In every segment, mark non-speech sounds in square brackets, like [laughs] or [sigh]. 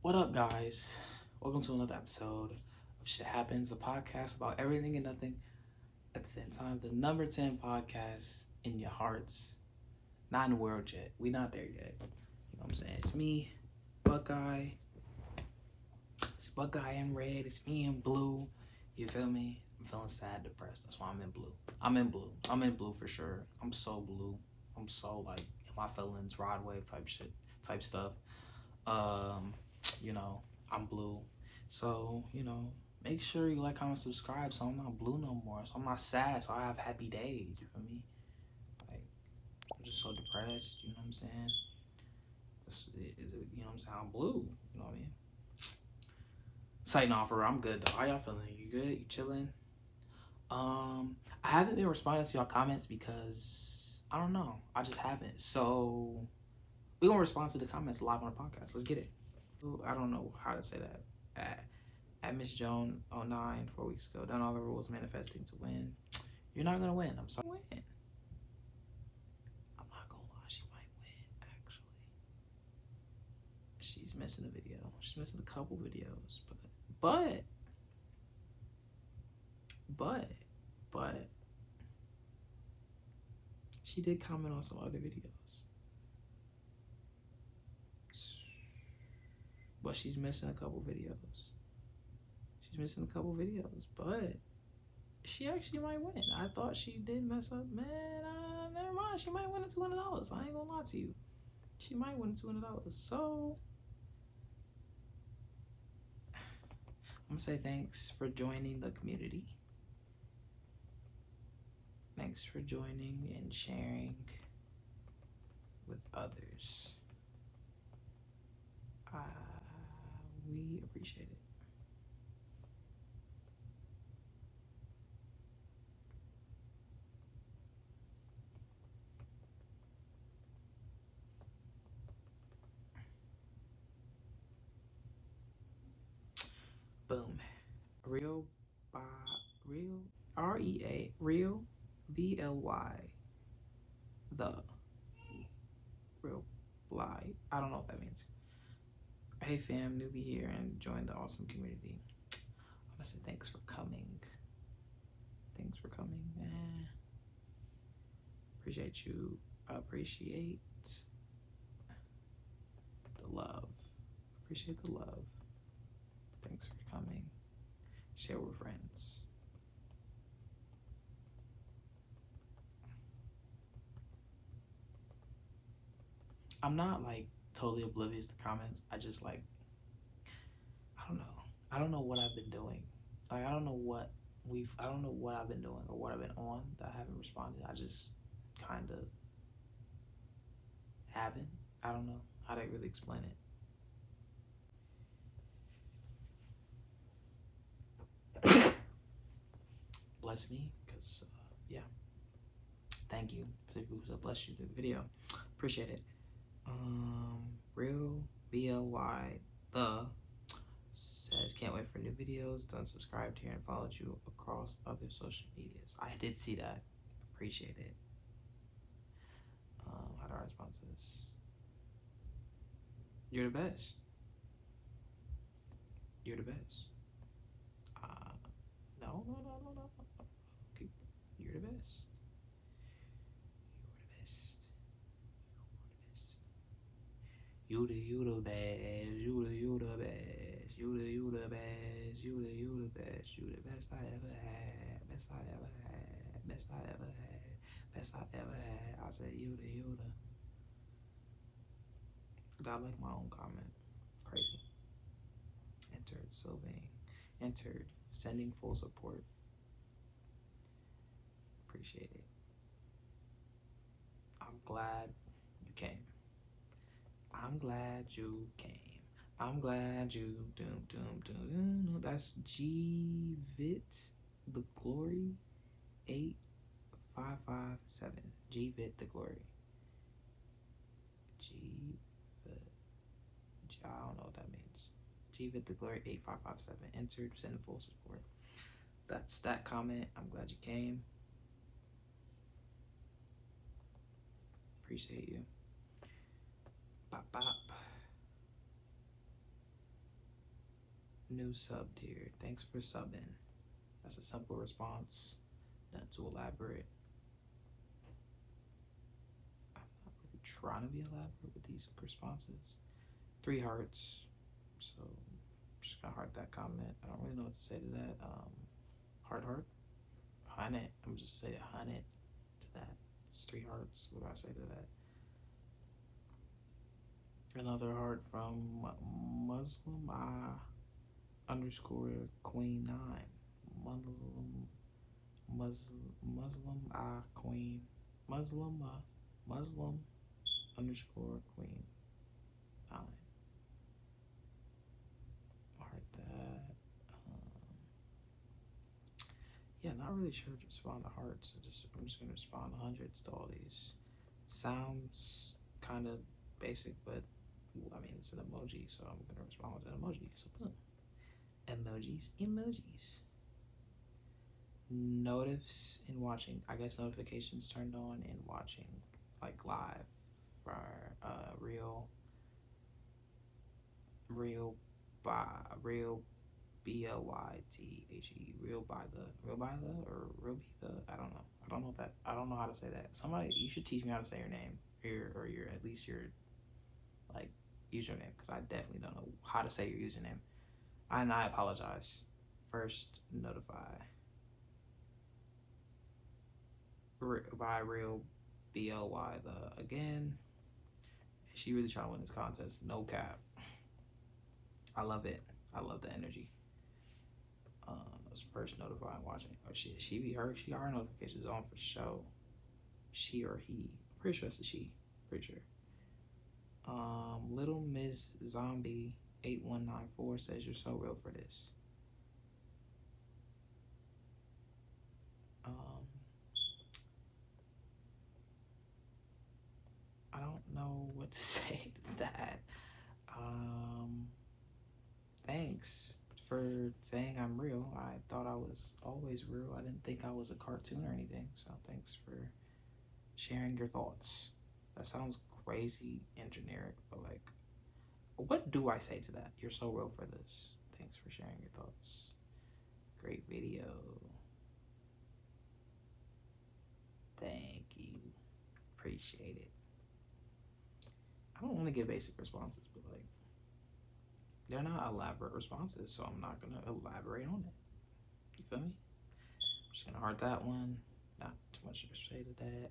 What up, guys? Welcome to another episode of Shit Happens, a podcast about everything and nothing at the same time. The number 10 podcast in your hearts. Not in the world yet. We not there yet. You know what I'm saying? It's me, Buckeye. It's Buckeye in red. It's me in blue. You feel me? I'm feeling sad, depressed. That's why I'm in blue. I'm in blue. I'm in blue for sure. I'm so blue. I'm so like my feelings, rod wave type shit, type stuff. Um, you know, I'm blue. So, you know, make sure you like, comment, subscribe so I'm not blue no more. So I'm not sad, so I have happy days. You feel me? Like, I'm just so depressed, you know what I'm saying? It's, it, it, you know what I'm saying? I'm blue, you know what I mean? Sighting offer, I'm good though. How y'all feeling? You good? You chilling? Um, I haven't been responding to y'all comments because I don't know. I just haven't. So we're gonna respond to the comments live on the podcast. Let's get it. I don't know how to say that. At, at Miss Joan 09 four weeks ago. Done all the rules manifesting to win. You're not gonna win. I'm sorry. Win. I'm not gonna lie, she might win, actually. She's missing a video. She's missing a couple videos, but but but but she did comment on some other videos. But she's missing a couple videos. She's missing a couple videos, but she actually might win. I thought she did mess up. Man, uh, never mind. She might win two hundred dollars. I ain't gonna lie to you. She might win two hundred dollars. So I'm gonna say thanks for joining the community. Thanks for joining and sharing with others. We appreciate it. Boom. Real by real R E A real B L Y the real lie. I don't know what that means. Hey fam, newbie here and join the awesome community. I say thanks for coming. Thanks for coming, man. Appreciate you. Appreciate the love. Appreciate the love. Thanks for coming. Share with friends. I'm not like totally oblivious to comments. I just like I don't know. I don't know what I've been doing. Like I don't know what we've I don't know what I've been doing or what I've been on that I haven't responded. I just kind of haven't. I don't know how to really explain it. [coughs] Bless me, because uh, yeah. Thank you to who's bless you the video. Appreciate it. Um, real B L Y the says can't wait for new videos. Done subscribed here and followed you across other social medias. I did see that. Appreciate it. Um, how do I respond to this? You're the best. You're the best. Uh, no, no, no, no, no. You're the best. You the you the best, you the you the best, you the you the best, you the you the best, you the best I ever had, best I ever had, best I ever had, best I ever had. I said you the you the. I like my own comment. Crazy. Entered Sylvain. Entered sending full support. Appreciate it. I'm glad you came. I'm glad you came. I'm glad you doom doom doom. doom. That's G Vit the Glory eight five five seven. G Vit the Glory. G Vit. I don't know what that means. G Vit the Glory eight five five seven. Entered. Send full support. That's that comment. I'm glad you came. Appreciate you. Bop, bop. new sub dear. Thanks for subbing. That's a simple response. Not too elaborate. I'm not really trying to be elaborate with these responses. Three hearts. So I'm just gonna heart that comment. I don't really know what to say to that. Um, heart heart. Hunt it. I'm just gonna say hunt it to that. It's three hearts. What do I say to that? Another heart from Muslim ah underscore Queen Nine. Muslim Muslim Muslim ah Queen Muslim uh, Muslim underscore Queen Nine. That. Um, yeah, not really sure to respond to hearts. I just I'm just gonna respond hundreds to all these. Sounds kind of basic, but I mean, it's an emoji, so I'm gonna respond with an emoji. So boom. Emojis, emojis. Notifs in watching. I guess notifications turned on in watching, like live for uh real, real by real B L Y T H E real by the real by the or real be the I don't know I don't know that I don't know how to say that somebody you should teach me how to say your name or your or your at least your like username because I definitely don't know how to say your username. And I apologize. First, notify by real B L Y the again. She really trying to win this contest. No cap. I love it. I love the energy. Um, first notifying watching. Or she she be her she got her notifications on for show. She or he. Pretty sure it's a she. Pretty sure. Um, Little Miss Zombie 8194 says you're so real for this. Um, I don't know what to [laughs] say to that. Um, thanks for saying I'm real. I thought I was always real. I didn't think I was a cartoon or anything. So thanks for sharing your thoughts. That sounds crazy and generic, but like, what do I say to that? You're so real for this. Thanks for sharing your thoughts. Great video. Thank you. Appreciate it. I don't want to give basic responses, but like, they're not elaborate responses, so I'm not gonna elaborate on it. You feel me? I'm just gonna heart that one. Not too much to say to that.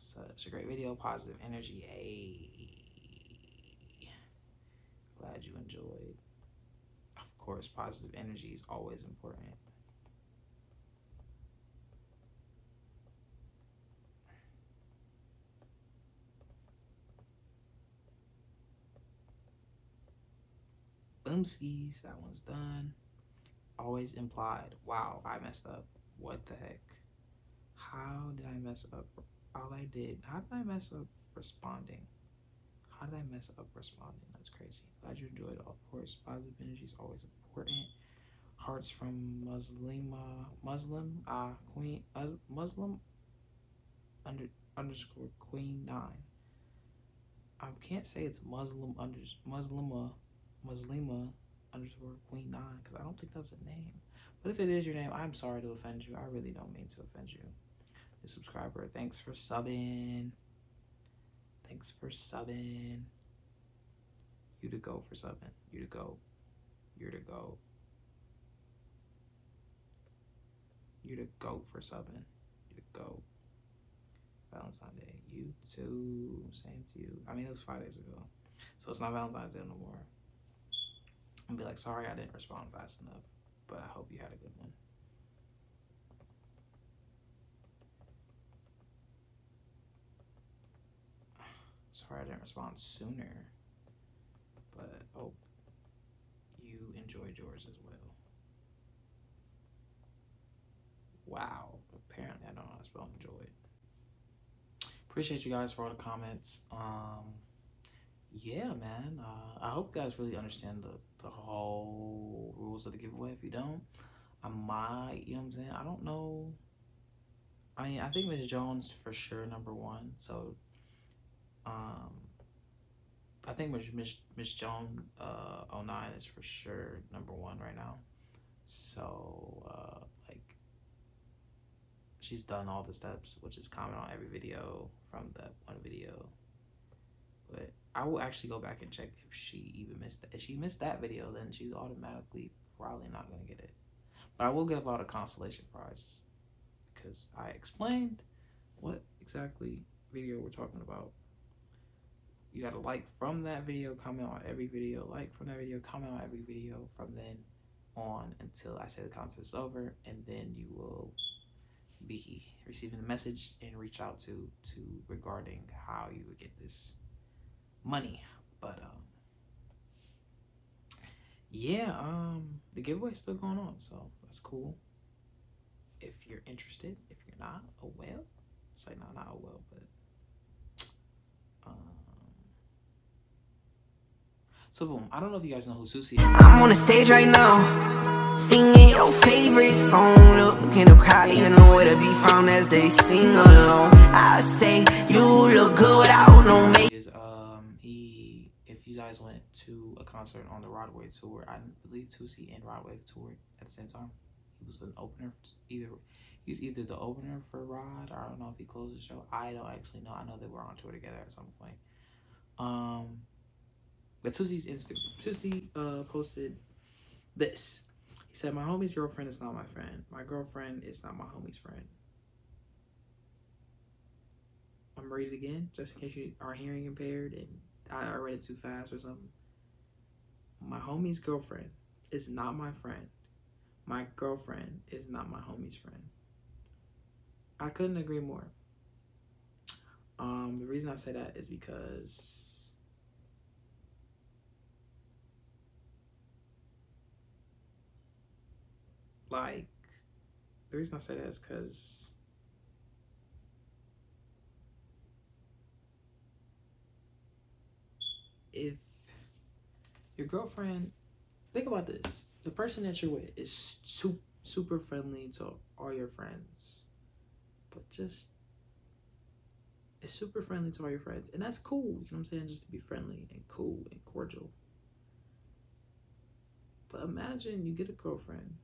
Such a great video, positive energy. Hey, glad you enjoyed. Of course, positive energy is always important. Boomskis, that one's done. Always implied. Wow, I messed up. What the heck? How did I mess up? All I did, how did I mess up responding? How did I mess up responding? That's crazy. Glad you enjoyed it. Of course, positive energy is always important. Hearts from Muslima, Muslim, uh, Queen, uh, Muslim, under underscore Queen Nine. I can't say it's Muslim under Muslima, Muslima underscore Queen Nine because I don't think that's a name. But if it is your name, I'm sorry to offend you. I really don't mean to offend you subscriber. Thanks for subbing. Thanks for subbing. You to go for subbing. You to go. You're to go. You to go for subbing. You to go. Valentine's Day. You too. Same to you. I mean, it was five days ago. So it's not Valentine's Day no more. I'm be like, sorry I didn't respond fast enough. But I hope you had a good one. I didn't respond sooner, but hope you enjoyed yours as well. Wow, apparently I don't know how to spell enjoyed. Appreciate you guys for all the comments. Um, yeah, man. Uh, I hope you guys really understand the, the whole rules of the giveaway. If you don't, I might, you know what I'm saying? I don't know. I mean, I think Miss Jones for sure, number one. So um, I think Miss Miss Miss Joan uh 09 is for sure number one right now. So uh like she's done all the steps, which is comment on every video from that one video. But I will actually go back and check if she even missed that. If she missed that video, then she's automatically probably not gonna get it. But I will give out a consolation prize because I explained what exactly video we're talking about. You gotta like from that video, comment on every video, like from that video, comment on every video from then on until I say the contest is over, and then you will be receiving a message and reach out to to regarding how you would get this money. But um yeah, um the giveaway's still going on, so that's cool. If you're interested, if you're not, oh well. It's like no, not oh well, but um so boom, I don't know if you guys know who Toosi is. I'm on the stage right now, singing your favorite song. Look in the crowd, even know where to be found as they sing along. I say you look good without no make. is um he if you guys went to a concert on the Rod Wave tour, I believe Toosi and Rod Wave toured at the same time. He was an opener either he was either the opener for Rod or I don't know if he closed the show. I don't actually know. I know they were on tour together at some point. Um but Toosi's Instagram Toosi uh posted this. He said, My homie's girlfriend is not my friend. My girlfriend is not my homie's friend. I'm read it again, just in case you are hearing impaired and I, I read it too fast or something. My homie's girlfriend is not my friend. My girlfriend is not my homie's friend. I couldn't agree more. Um, the reason I say that is because like the reason I say that is because if your girlfriend think about this the person that you're with is su- super friendly to all your friends but just is super friendly to all your friends and that's cool you know what i'm saying just to be friendly and cool and cordial. But imagine you get a girlfriend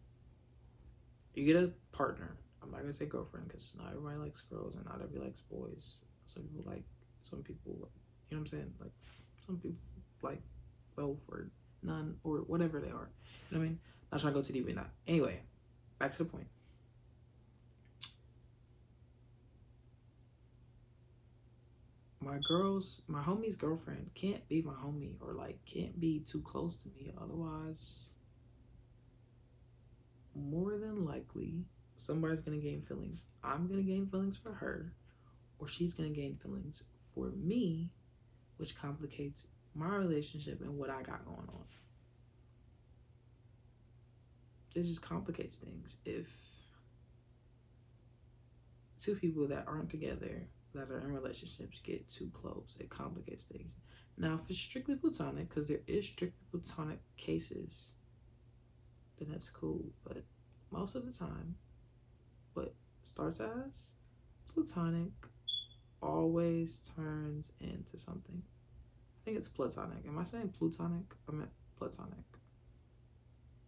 you get a partner i'm not gonna say girlfriend because not everybody likes girls and not everybody likes boys some people like some people you know what i'm saying like some people like both or none or whatever they are. You know what I mean? Not trying to go too deep in that. Anyway, back to the point. My girl's, my homie's girlfriend can't be my homie or like can't be too close to me. Otherwise, more than likely, somebody's gonna gain feelings. I'm gonna gain feelings for her, or she's gonna gain feelings for me which complicates my relationship and what I got going on. It just complicates things. If two people that aren't together, that are in relationships, get too close, it complicates things. Now, if it's strictly platonic, because there is strictly platonic cases, then that's cool. But most of the time, what starts as platonic always turns into something. I think it's platonic. Am I saying plutonic? I meant platonic.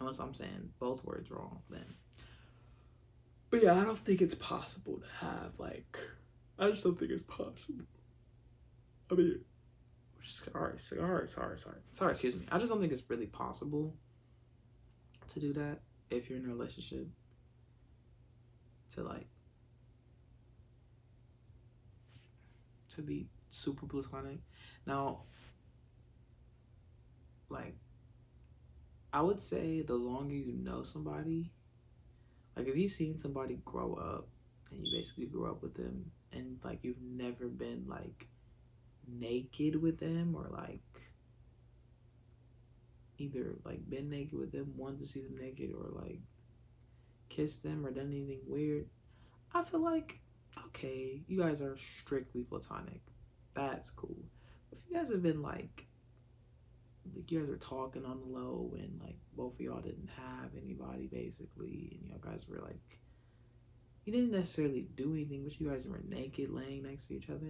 Unless I'm saying both words wrong, then. But yeah, I don't think it's possible to have like. I just don't think it's possible. I mean, sorry, sorry, sorry, sorry, sorry. Excuse me. I just don't think it's really possible to do that if you're in a relationship. To like to be super platonic. Now, like, I would say the longer you know somebody, like if you've seen somebody grow up and you basically grew up with them and like you've never been like naked with them or like either like been naked with them, wanted to see them naked or like kissed them or done anything weird, I feel like okay, you guys are strictly platonic. That's cool. If you guys have been like, like you guys are talking on the low and like both of y'all didn't have anybody basically, and y'all guys were like, you didn't necessarily do anything, but you guys were naked laying next to each other.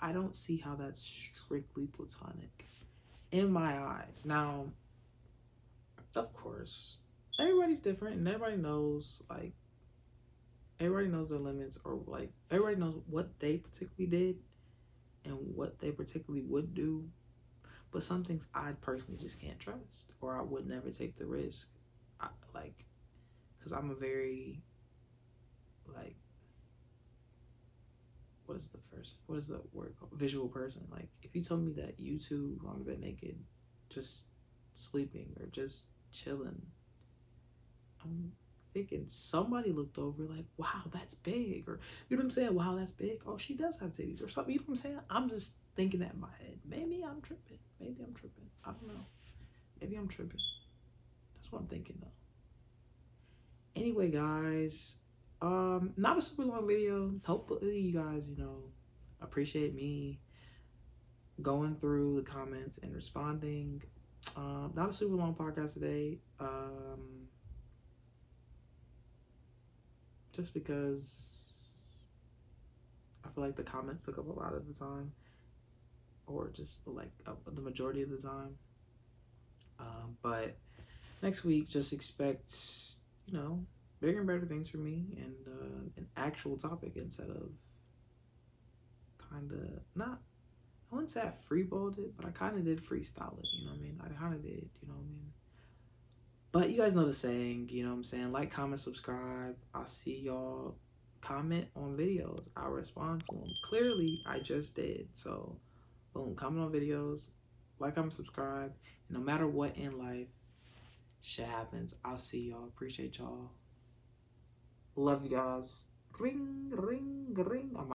I don't see how that's strictly platonic in my eyes. Now, of course, everybody's different and everybody knows like everybody knows their limits or like everybody knows what they particularly did and what they particularly would do. But some things I personally just can't trust or I would never take the risk. I, like, because I'm a very, like, the first, what is the word called? Visual person. Like, if you told me that you two on the bed naked, just sleeping or just chilling, I'm thinking somebody looked over like, wow, that's big. Or, you know what I'm saying? Wow, that's big. Oh, she does have titties or something. You know what I'm saying? I'm just thinking that in my head. Maybe I'm tripping. Maybe I'm tripping. I don't know. Maybe I'm tripping. That's what I'm thinking though. Anyway, guys, um, not a super long video. Hopefully, you guys, you know, appreciate me going through the comments and responding. Um, not a super long podcast today. Um, just because I feel like the comments took up a lot of the time, or just like uh, the majority of the time. Um, but next week, just expect, you know, bigger and better things for me and uh, an actual topic instead of kind of not. I wouldn't say I freeballed it, but I kind of did freestyle it. You know what I mean? I kind of did. You know what I mean? But you guys know the saying, you know what I'm saying? Like, comment, subscribe. I'll see y'all comment on videos. I'll respond to them. Clearly, I just did. So, boom, comment on videos. Like, comment, subscribe. No matter what in life, shit happens. I'll see y'all. Appreciate y'all. Love you guys. Ring, ring, ring.